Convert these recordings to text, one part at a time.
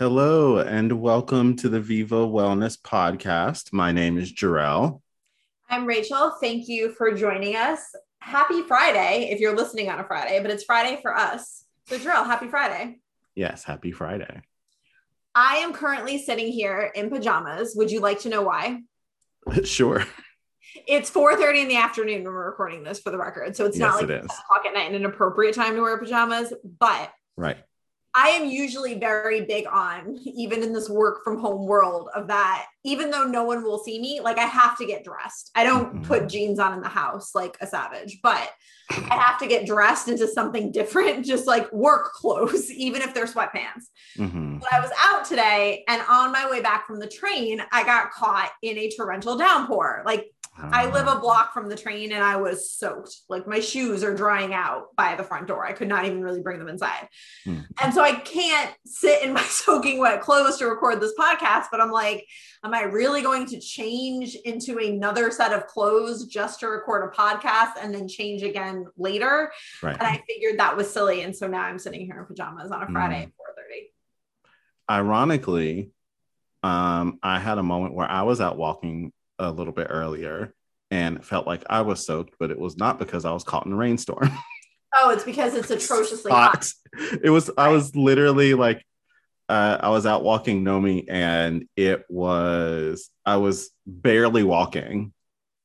Hello and welcome to the Viva Wellness Podcast. My name is Jor-El. I'm Rachel. Thank you for joining us. Happy Friday if you're listening on a Friday, but it's Friday for us. So, Jor-El, happy Friday. Yes, happy Friday. I am currently sitting here in pajamas. Would you like to know why? sure. It's 4:30 in the afternoon when we're recording this for the record. So it's Yes, not it like is. 10 o'clock at night and an appropriate time to wear pajamas, but Right. I am usually very big on, even in this work from home world, of that, even though no one will see me, like I have to get dressed. I don't Mhm. put jeans on in the house like a savage, but I have to get dressed into something different, just like work clothes, even if they're sweatpants. hmm But I was out today and on my way back from the train, I got caught in a torrential downpour. Like I live Uh-huh. a block from the train and I was soaked. Like my shoes are drying out by the front door. I could not even really bring them inside. Hmm. And so I can't sit in my soaking wet clothes to record this podcast. But I'm like, am I really going to change into another set of clothes just to record a podcast and then change again later? right. And I figured that was silly. And so now I'm sitting here in pajamas on a Friday Hmm. at 4:30. Ironically, um, I had a moment where I was out walking a little bit earlier and felt like I was soaked, but it was not because I was caught in a rainstorm. Oh, it's because it's atrociously hot. hot. It was I was literally like uh, I was out walking Nomi and it was I was barely walking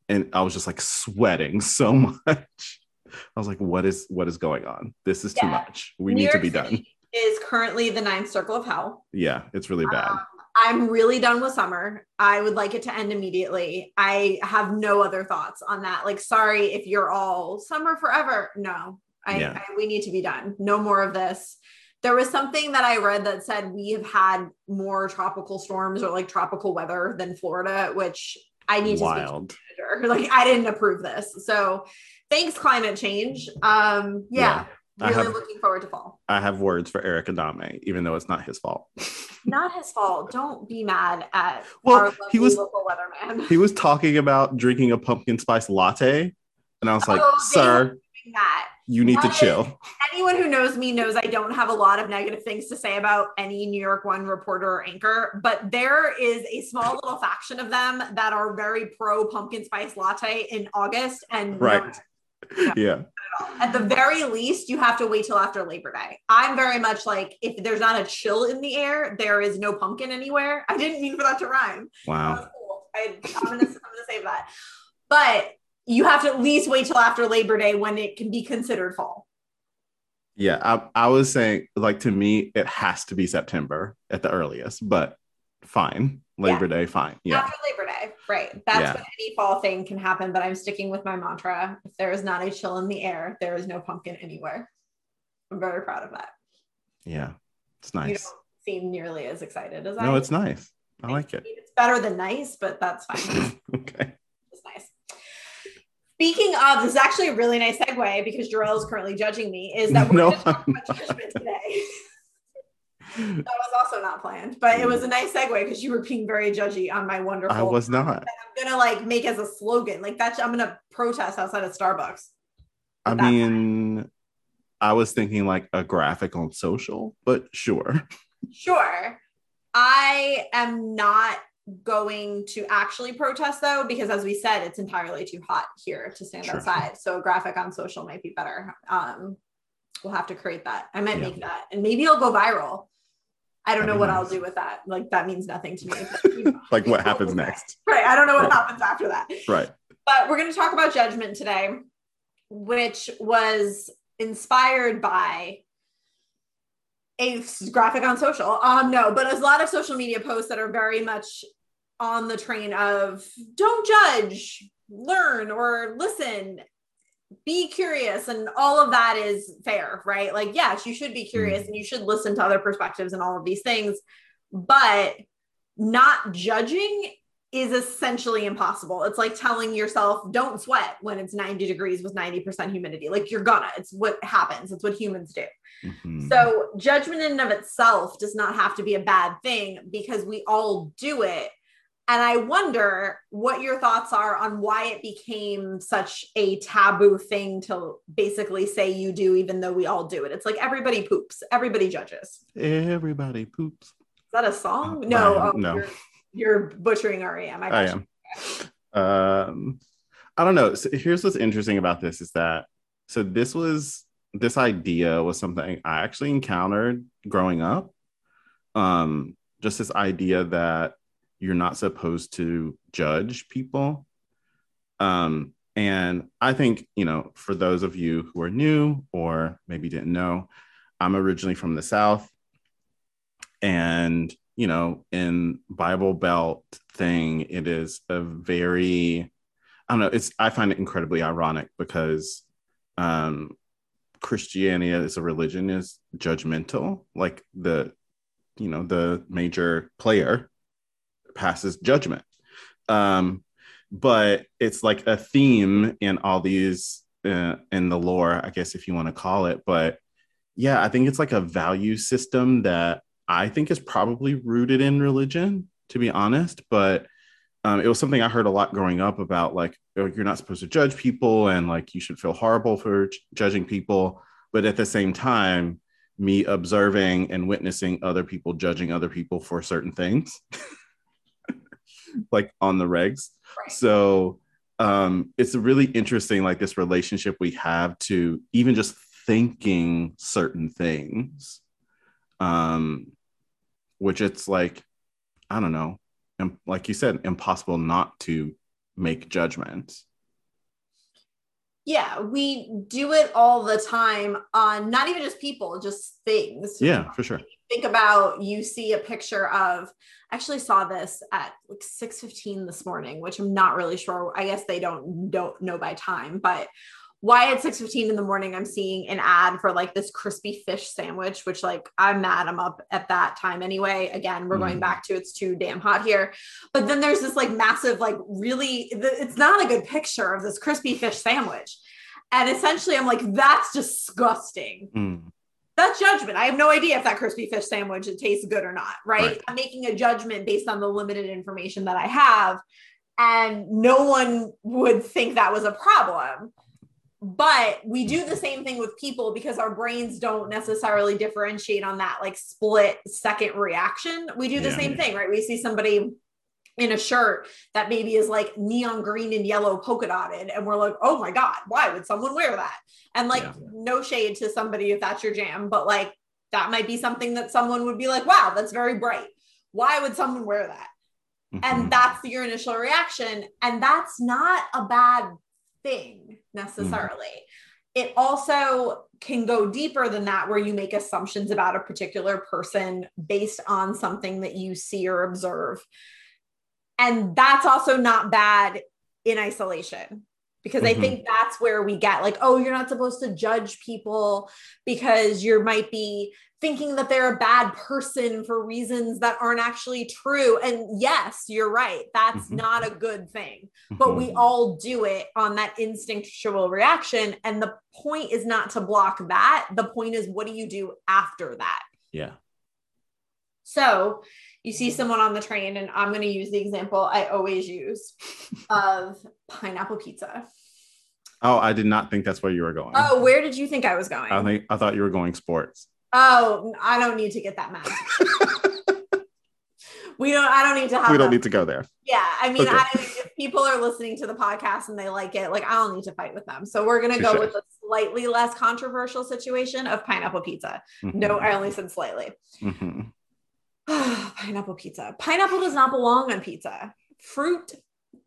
and I was just like sweating so much. I was like, what is what is going on? This is too much. We New need York to be City done. Is currently the ninth circle of hell. Yeah, it's really bad. Um, I'm really done with summer. I would like it to end immediately. I have no other thoughts on that. Like, sorry if you're all summer forever. No, I, Yeah. I we need to be done. No more of this. There was something that I read that said we have had more tropical storms or like tropical weather than Florida, which I need to speak to. Like, I didn't approve this. So, thanks, climate change. Um, yeah, I really have- looking forward to fall. I have words for Eric Adams, even though it's not his fault. Not his fault. Don't be mad at Well, our he was- local weatherman. He was talking about drinking a pumpkin spice latte, and I was like, Oh, "Sir, you need to chill." Anyone who knows me knows I don't have a lot of negative things to say about any New York One reporter or anchor, but there is a small little faction of them that are very pro pumpkin spice latte in August and Right. no, Yeah, at the very least you have to wait till after Labor Day. I'm very much like if there's not a chill in the air, there is no pumpkin anywhere. I didn't mean for that to rhyme. Wow. cool. I, I'm gonna I'm gonna save that. But you have to at least wait till after Labor Day when it can be considered fall. Yeah, I, I was saying, like, to me, it has to be September at the earliest, but fine. Labor Day, fine. Yeah. After Labor Day, right? That's Yeah. when any fall thing can happen. But I'm sticking with my mantra: if there is not a chill in the air, there is no pumpkin anywhere. I'm very proud of that. Yeah. It's nice. You don't seem nearly as excited as I. No, it's nice. I like it. It's better than nice, but that's fine. okay. It's nice. Speaking of, this is actually a really nice segue because Jor-El is currently judging me. Is that we're No, going to talk about judgment today? that was also not planned, but it was a nice segue because you were being very judgy on my wonderful. I was not. I'm gonna like make as a slogan like that's. I'm gonna protest outside of Starbucks. I mean, I was thinking like a graphic on social, but sure. Sure, I am not going to actually protest though because as we said it's entirely too hot here to stand Sure. outside so a graphic on social might be better um we'll have to create that i might Yeah. make that and maybe it'll go viral i don't know what i'll do with that. Like that means nothing to me. But, you know, Like, what happens next? right i don't know what Right. happens after that. Right. but we're going to talk about judgment today which was inspired by a graphic on social. Um no but a lot of social media posts that are very much on the train of don't judge learn or listen be curious and all of that is fair right like yes you should be curious and you should listen to other perspectives and all of these things but not judging is essentially impossible. It's like telling yourself, don't sweat when it's 90 degrees with 90% humidity. Like you're gonna, it's what happens, it's what humans do. Mhm. So, judgment in and of itself does not have to be a bad thing because we all do it. And I wonder what your thoughts are on why it became such a taboo thing to basically say you do, even though we all do it. It's like everybody poops, everybody judges. Everybody poops. Is that a song? No, I oh, no. You're, you're butchering REM. I, I am. Um, I don't know. So here's what's interesting about this is that so this was this idea was something I actually encountered growing up. Um, just this idea that you're not supposed to judge people. Um, and I think, you know, for those of you who are new or maybe didn't know, I'm originally from the South. And, you know, in Bible Belt thing, it is a very, I don't know, it's, I find it incredibly ironic because um, Christianity as a religion is judgmental. Like the, you know, the major player passes judgment. Um, but it's like a theme in all these uh, in the lore, I guess if you want to call it. But yeah, I think it's like a value system that I think is probably rooted in religion, to be honest. But um, it was something I heard a lot growing up about like oh, you're not supposed to judge people and like you should feel horrible for j- judging people. But at the same time, me observing and witnessing other people judging other people for certain things, like on the regs. Right. So um, it's really interesting, like this relationship we have to even just thinking certain things, um, which it's like, I don't know, and like you said, impossible not to make judgments. Yeah, we do it all the time on not even just people, just things. Yeah, for sure. Think about you see a picture of I actually saw this at like 6:15 this morning, which I'm not really sure. I guess they don't don't know by time, but why at 6:15 in the morning I'm seeing an ad for like this crispy fish sandwich, which like I'm mad I'm up at that time anyway. Again, we're going Mhm. back to it's too damn hot here. But then there's this like massive, like really, it's not a good picture of this crispy fish sandwich. And essentially, I'm like, that's disgusting. Mm, That's judgment. I have no idea if that crispy fish sandwich tastes good or not, right? Right. I'm making a judgment based on the limited information that I have. And no one would think that was a problem. But we do the same thing with people because our brains don't necessarily differentiate on that like split second reaction. We do the Yeah. same thing, right? We see somebody in a shirt that maybe is like neon green and yellow polka dotted and we're like oh my god why would someone wear that? And like Yeah. no shade to somebody if that's your jam but like that might be something that someone would be like wow that's very bright. Why would someone wear that? Mhm. and that's your initial reaction and that's not a bad thing necessarily. It also can go deeper than that where you make assumptions about a particular person based on something that you see or observe and that's also not bad in isolation because i Mhm. think that's where we get like oh you're not supposed to judge people because you might be thinking that they're a bad person for reasons that aren't actually true and yes you're right that's Mhm. not a good thing but we Mhm. all do it on that instinctual reaction and the point is not to block that the point is what do you do after that yeah. so you see someone on the train, and I'm going to use the example I always use of pineapple pizza. Oh, I did not think that's where you were going. Oh, where did you think I was going? I think I thought you were going sports. oh, I don't need to get that mad. we don't. I don't need to have. we don't need to go there. Yeah, I mean, Okay. I, if people are listening to the podcast and they like it, like I don't need to fight with them. So we're gonna go with a slightly less controversial situation of pineapple pizza. No, I only said slightly. Mhm. pineapple pizza. Pineapple does not belong on pizza. Fruit,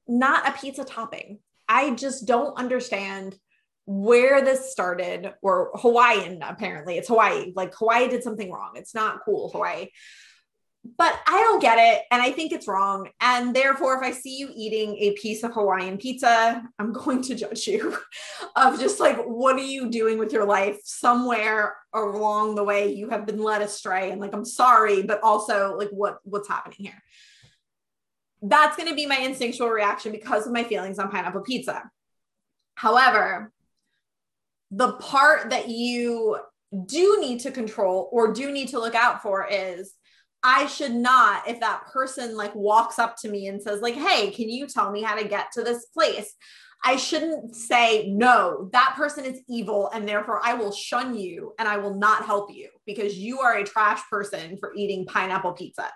not a pizza topping. I just don't understand where this started or Hawaiian apparently. It's Hawaii. Like Hawaii did something wrong. It's not cool, Hawaii. But I don't get it and I think it's wrong. And therefore if I see you eating a piece of Hawaiian pizza, I'm going to judge you of just like what are you doing with your life somewhere along the way you have been led astray and like I'm sorry but also like what what's happening here that's going to be my instinctual reaction because of my feelings on pineapple pizza however the part that you do need to control or do need to look out for is I should not, if that person like walks up to me and says, like, hey, can you tell me how to get to this place? I shouldn't say, no, that person is evil and therefore I will shun you and I will not help you because you are a trash person for eating pineapple pizza.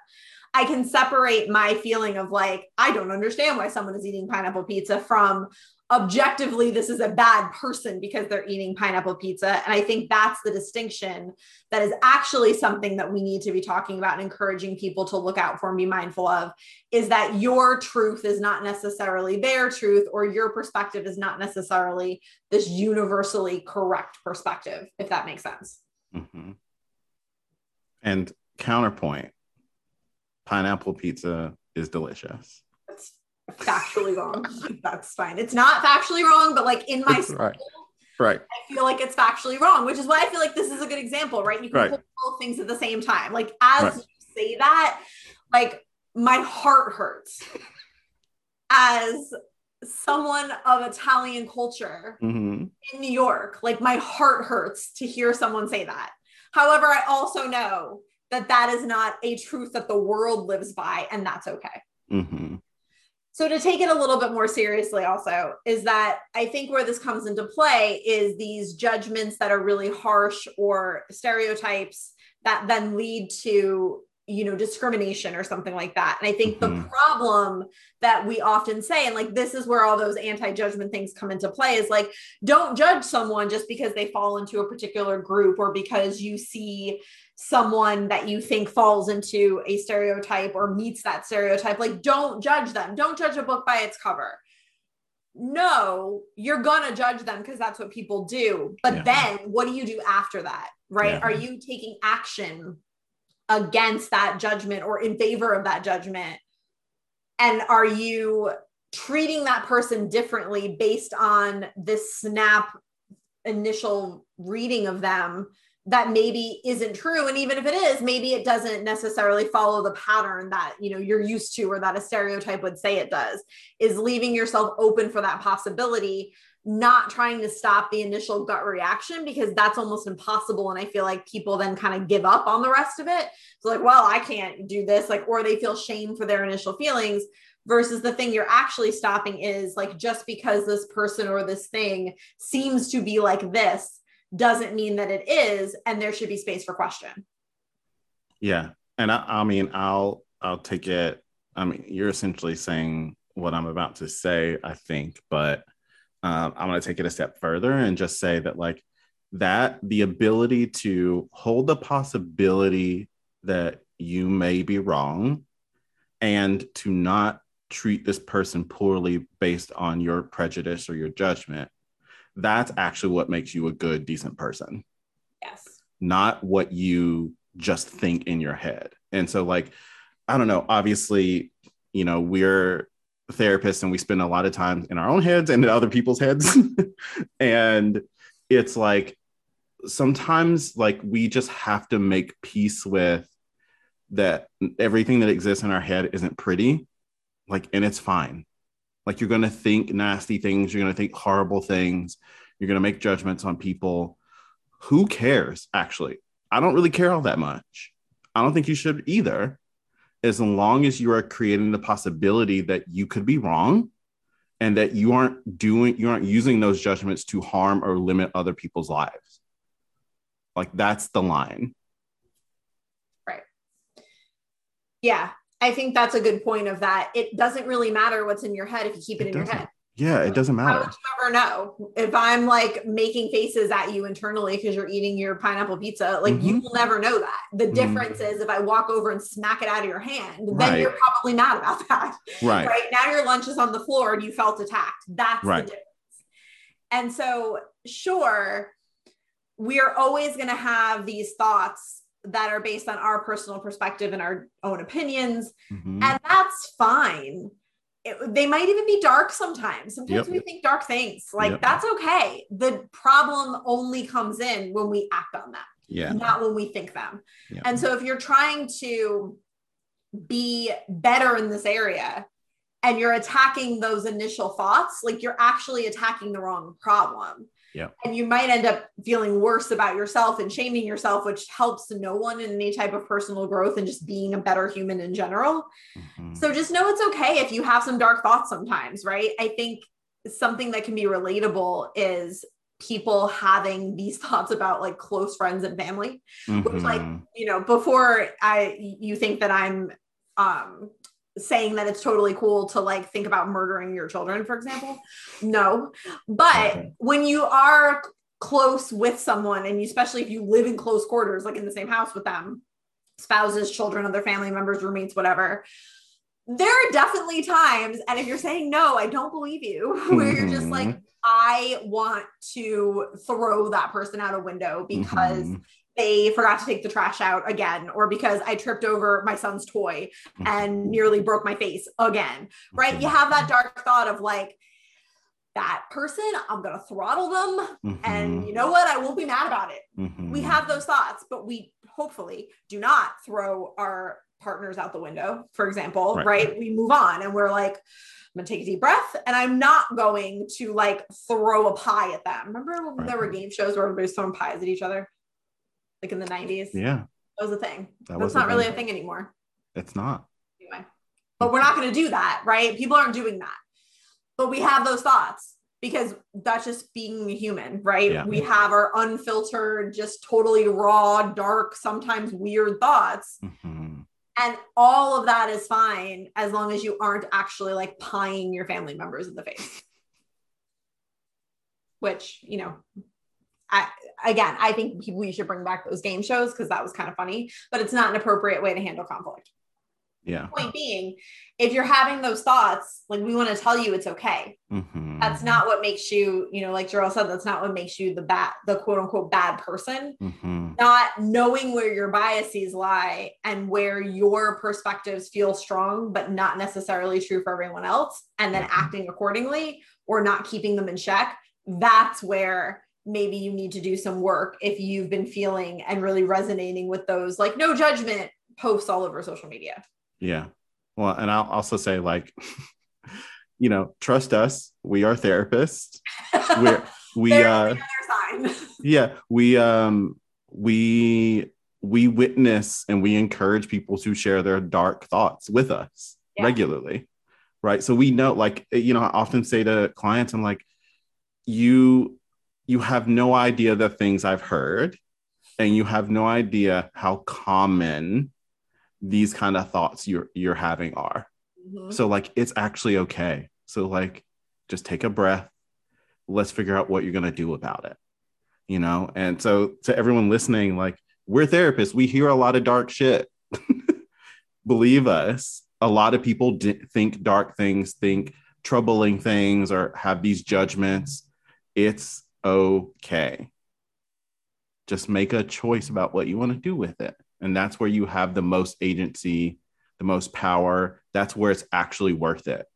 I can separate my feeling of like, I don't understand why someone is eating pineapple pizza from objectively, this is a bad person because they're eating pineapple pizza. And I think that's the distinction that is actually something that we need to be talking about and encouraging people to look out for and be mindful of is that your truth is not necessarily their truth or your perspective is not necessarily this universally correct perspective, if that makes sense. Mm-hmm. And counterpoint pineapple pizza is delicious. Factually wrong. That's fine. It's not factually wrong, but like in my school, right. right. I feel like it's factually wrong, which is why I feel like this is a good example, right? You can right. both things at the same time. Like as right. you say that, like my heart hurts as someone of Italian culture mm-hmm. in New York. Like my heart hurts to hear someone say that. However, I also know that that is not a truth that the world lives by, and that's okay. Mm-hmm. So, to take it a little bit more seriously, also, is that I think where this comes into play is these judgments that are really harsh or stereotypes that then lead to you know discrimination or something like that and i think mm-hmm. the problem that we often say and like this is where all those anti-judgment things come into play is like don't judge someone just because they fall into a particular group or because you see someone that you think falls into a stereotype or meets that stereotype. Like, don't judge them. Don't judge a book by its cover. No, you're gonna judge them because that's what people do. But yeah. then what do you do after that? Right? Yeah. Are you taking action against that judgment or in favor of that judgment? And are you treating that person differently based on this snap initial reading of them that maybe isn't true. And even if it is maybe it doesn't necessarily follow the pattern that you know you're used to or that a stereotype would say it does is leaving yourself open for that possibility not trying to stop the initial gut reaction because that's almost impossible. And i feel like people then kind of give up on the rest of it. So like well i can't do this like or they feel shame for their initial feelings versus the thing you're actually stopping is like just because this person or this thing seems to be like this doesn't mean that it is and there should be space for question. Yeah and i, I mean i'll i'll take it i mean you're essentially saying what i'm about to say i think but um, i'm going to take it a step further and just say that like that the ability to hold the possibility that you may be wrong and to not treat this person poorly based on your prejudice or your judgment that's actually what makes you a good, decent person. Yes. Not what you just think in your head. And so, like, I don't know, obviously, you know, we're therapists and we spend a lot of time in our own heads and in other people's heads. and it's like sometimes, like, we just have to make peace with that everything that exists in our head isn't pretty. Like, and it's fine like you're going to think nasty things, you're going to think horrible things, you're going to make judgments on people. Who cares, actually? I don't really care all that much. I don't think you should either, as long as you are creating the possibility that you could be wrong and that you aren't doing, you aren't using those judgments to harm or limit other people's lives. Like that's the line. Right. Yeah. I think that's a good point of that. It doesn't really matter what's in your head if you keep it, it in your head. Yeah, it doesn't matter. How would you ever know if I'm like making faces at you internally because you're eating your pineapple pizza? Like mm-hmm. you will never know that. The mm-hmm. difference is if I walk over and smack it out of your hand, then right. you're probably mad about that. Right. Right now your lunch is on the floor and you felt attacked. That's right. the difference. And so, sure, we are always going to have these thoughts that are based on our personal perspective and our own opinions. Mm-hmm. And that's fine. It, they might even be dark sometimes. Sometimes yep. we think dark things. Like yep. that's okay. The problem only comes in when we act on them, yeah. not when we think them. Yep. And so if you're trying to be better in this area and you're attacking those initial thoughts, like you're actually attacking the wrong problem. Yeah. And you might end up feeling worse about yourself and shaming yourself, which helps no one in any type of personal growth and just being a better human in general. Mm-hmm. So just know it's okay if you have some dark thoughts sometimes, right? I think something that can be relatable is people having these thoughts about like close friends and family which like Mhm. you know before i you think that i'm um saying that it's totally cool to like think about murdering your children for example no but Okay. when you are close with someone and you, especially if you live in close quarters like in the same house with them spouses children other family members roommates whatever there are definitely times and if you're saying no i don't believe you where you're just like i want to throw that person out a window because Mhm. They forgot to take the trash out again or because i tripped over my son's toy and nearly broke my face again right you have that dark thought of like that person i'm gonna throttle them and Mhm. you know what i won't be mad about it Mhm. we have those thoughts but we hopefully do not throw our partners out the window for example Right. right, we move on and we're like i'm gonna take a deep breath and i'm not going to like throw a pie at them remember when Right. there were game shows where everybody's throwing pies at each other like in the 90s Yeah, that was a thing. That that's not really thing. a thing. anymore. It's not. anyway. But we're not going to do that right? People aren't doing that. But we have those thoughts because that's just being human right? Yeah. we have our unfiltered just totally raw dark sometimes weird thoughts. Mhm. and all of that is fine as long as you aren't actually like pieing your family members in the face. Which you know I, again, I think we should bring back those game shows because that was kind of funny, but it's not an appropriate way to handle conflict Yeah. point being, if you're having those thoughts, like we want to tell you it's okay. Mhm. That's not what makes you, you know, like Jor-El said, that's not what makes you the bad, the quote unquote bad person. Mhm. Not knowing where your biases lie and where your perspectives feel strong, but not necessarily true for everyone else, and then Mhm. acting accordingly or not keeping them in check. That's where maybe you need to do some work if you've been feeling and really resonating with those like no judgment posts all over social media. Yeah. Well, and I'll also say, like, you know, trust us. We are therapists. We're, we, uh, yeah, we, um, we, we witness and we encourage people to share their dark thoughts with us Yeah. regularly. Right. So we know, like, you know, I often say to clients, I'm like, you, you have no idea the things I've heard, and you have no idea how common these kind of thoughts you're you're having are. Mhm. So like it's actually okay. So like just take a breath. Let's figure out what you're going to do about it. You know? And so to everyone listening like we're therapists, we hear a lot of dark shit. Believe us, a lot of people di- think dark things, think troubling things or have these judgments. It's okay. Just make a choice about what you want to do with it. And that's where you have the most agency, the most power. That's where it's actually worth it.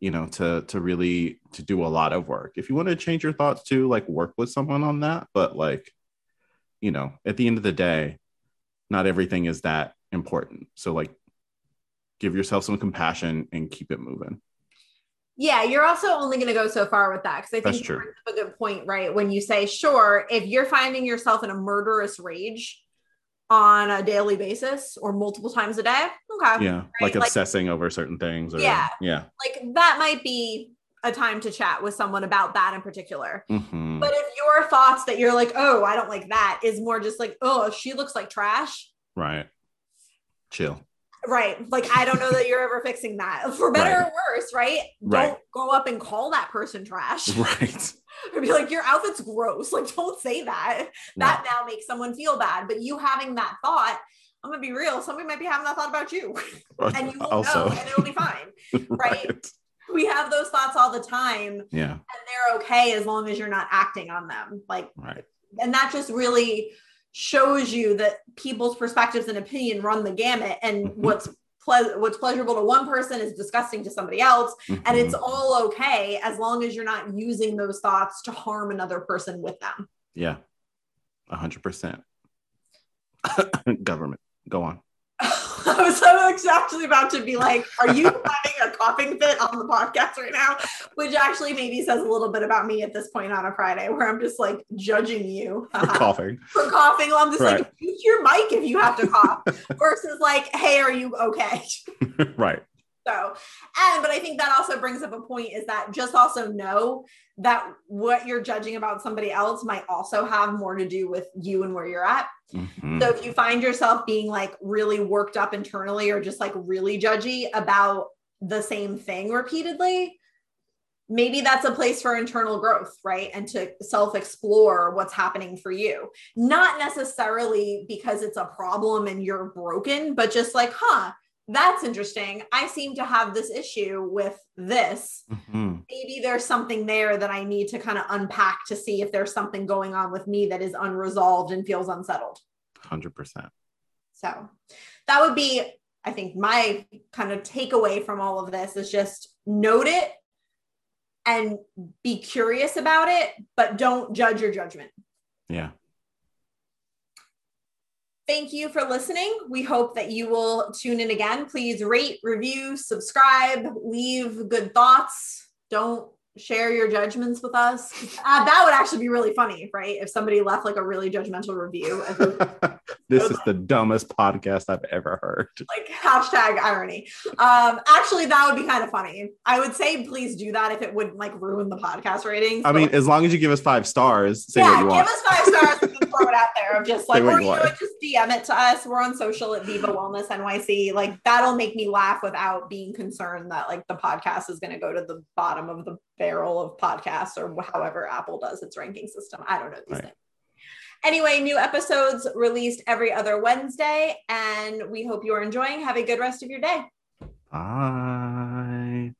You know, to to really to do a lot of work. If you want to change your thoughts to like work with someone on that. But like, you know, at the end of the day, not everything is that important. So like give yourself some compassion and keep it moving. Yeah, you're also only going to go so far with that because I think That's you true. bring up a good point, right? When you say, sure, if you're finding yourself in a murderous rage on a daily basis or multiple times a day, okay, Yeah. Like Like- obsessing over certain things or Yeah. yeah. like that might be a time to chat with someone about that in particular. Mhm. But if your thoughts that you're like, oh, I don't like that, is more just like, oh, she looks like trash. right. Chill. Right. Like, I don't know that you're ever fixing that for better Right. or worse, right? Right. Don't go up and call that person trash. Right. or be like, your outfit's gross. Like, don't say that. That now makes someone feel bad. But you having that thought, I'm gonna be real, somebody might be having that thought about you. Uh, and you won't also know, and it'll be fine. right. We have those thoughts all the time, Yeah. and they're okay as long as you're not acting on them. Like, Right. and that just really shows you that people's perspectives and opinion run the gamut, and Mhm. what's ple- what's pleasurable to one person is disgusting to somebody else, and it's Mhm. all okay as long as you're not using those thoughts to harm another person with them. yeah. A hundred percent. Government. Go on. I was so actually about to be like, are you having a coughing fit on the podcast right now? Which actually maybe says a little bit about me at this point on a Friday where I'm just like judging you For coughing. for coughing. I'm just Right. like, use your mic if you have to cough versus like, hey, are you okay? right. So, and but I think that also brings up a point is that just also know that what you're judging about somebody else might also have more to do with you and where you're at. Mhm. So if you find yourself being like really worked up internally or just like really judgy about the same thing repeatedly, maybe that's a place for internal growth, right? And to self explore what's happening for you. Not necessarily because it's a problem and you're broken, but just like, huh, that's interesting. I seem to have this issue with this. Mhm. Maybe there's something there that I need to kind of unpack to see if there's something going on with me that is unresolved and feels unsettled. 100%. So that would be, I think, my kind of takeaway from all of this is just note it and be curious about it, but don't judge your judgment. Yeah. Thank you for listening. We hope that you will tune in again. Please rate, review, subscribe, leave good thoughts. Don't share your judgments with us. Uh, that would actually be really funny, right? If somebody left like a really judgmental review. this is the dumbest podcast I've ever heard. like hashtag irony. Um, actually, that would be kind of funny. I would say please do that if it wouldn't like ruin the podcast ratings. I mean, as long as you give us five stars, say yeah, what you give want. us five stars and throw it out there of just like, or you you know, just DM it to us. We're on social at Viva Wellness NYC. Like that'll make me laugh without being concerned that like the podcast is going to go to the bottom of the barrel of podcasts or however Apple does its ranking system. I don't know these Right. things. Anyway, new episodes released every other Wednesday, and we hope you are enjoying. Have a good rest of your day. Bye.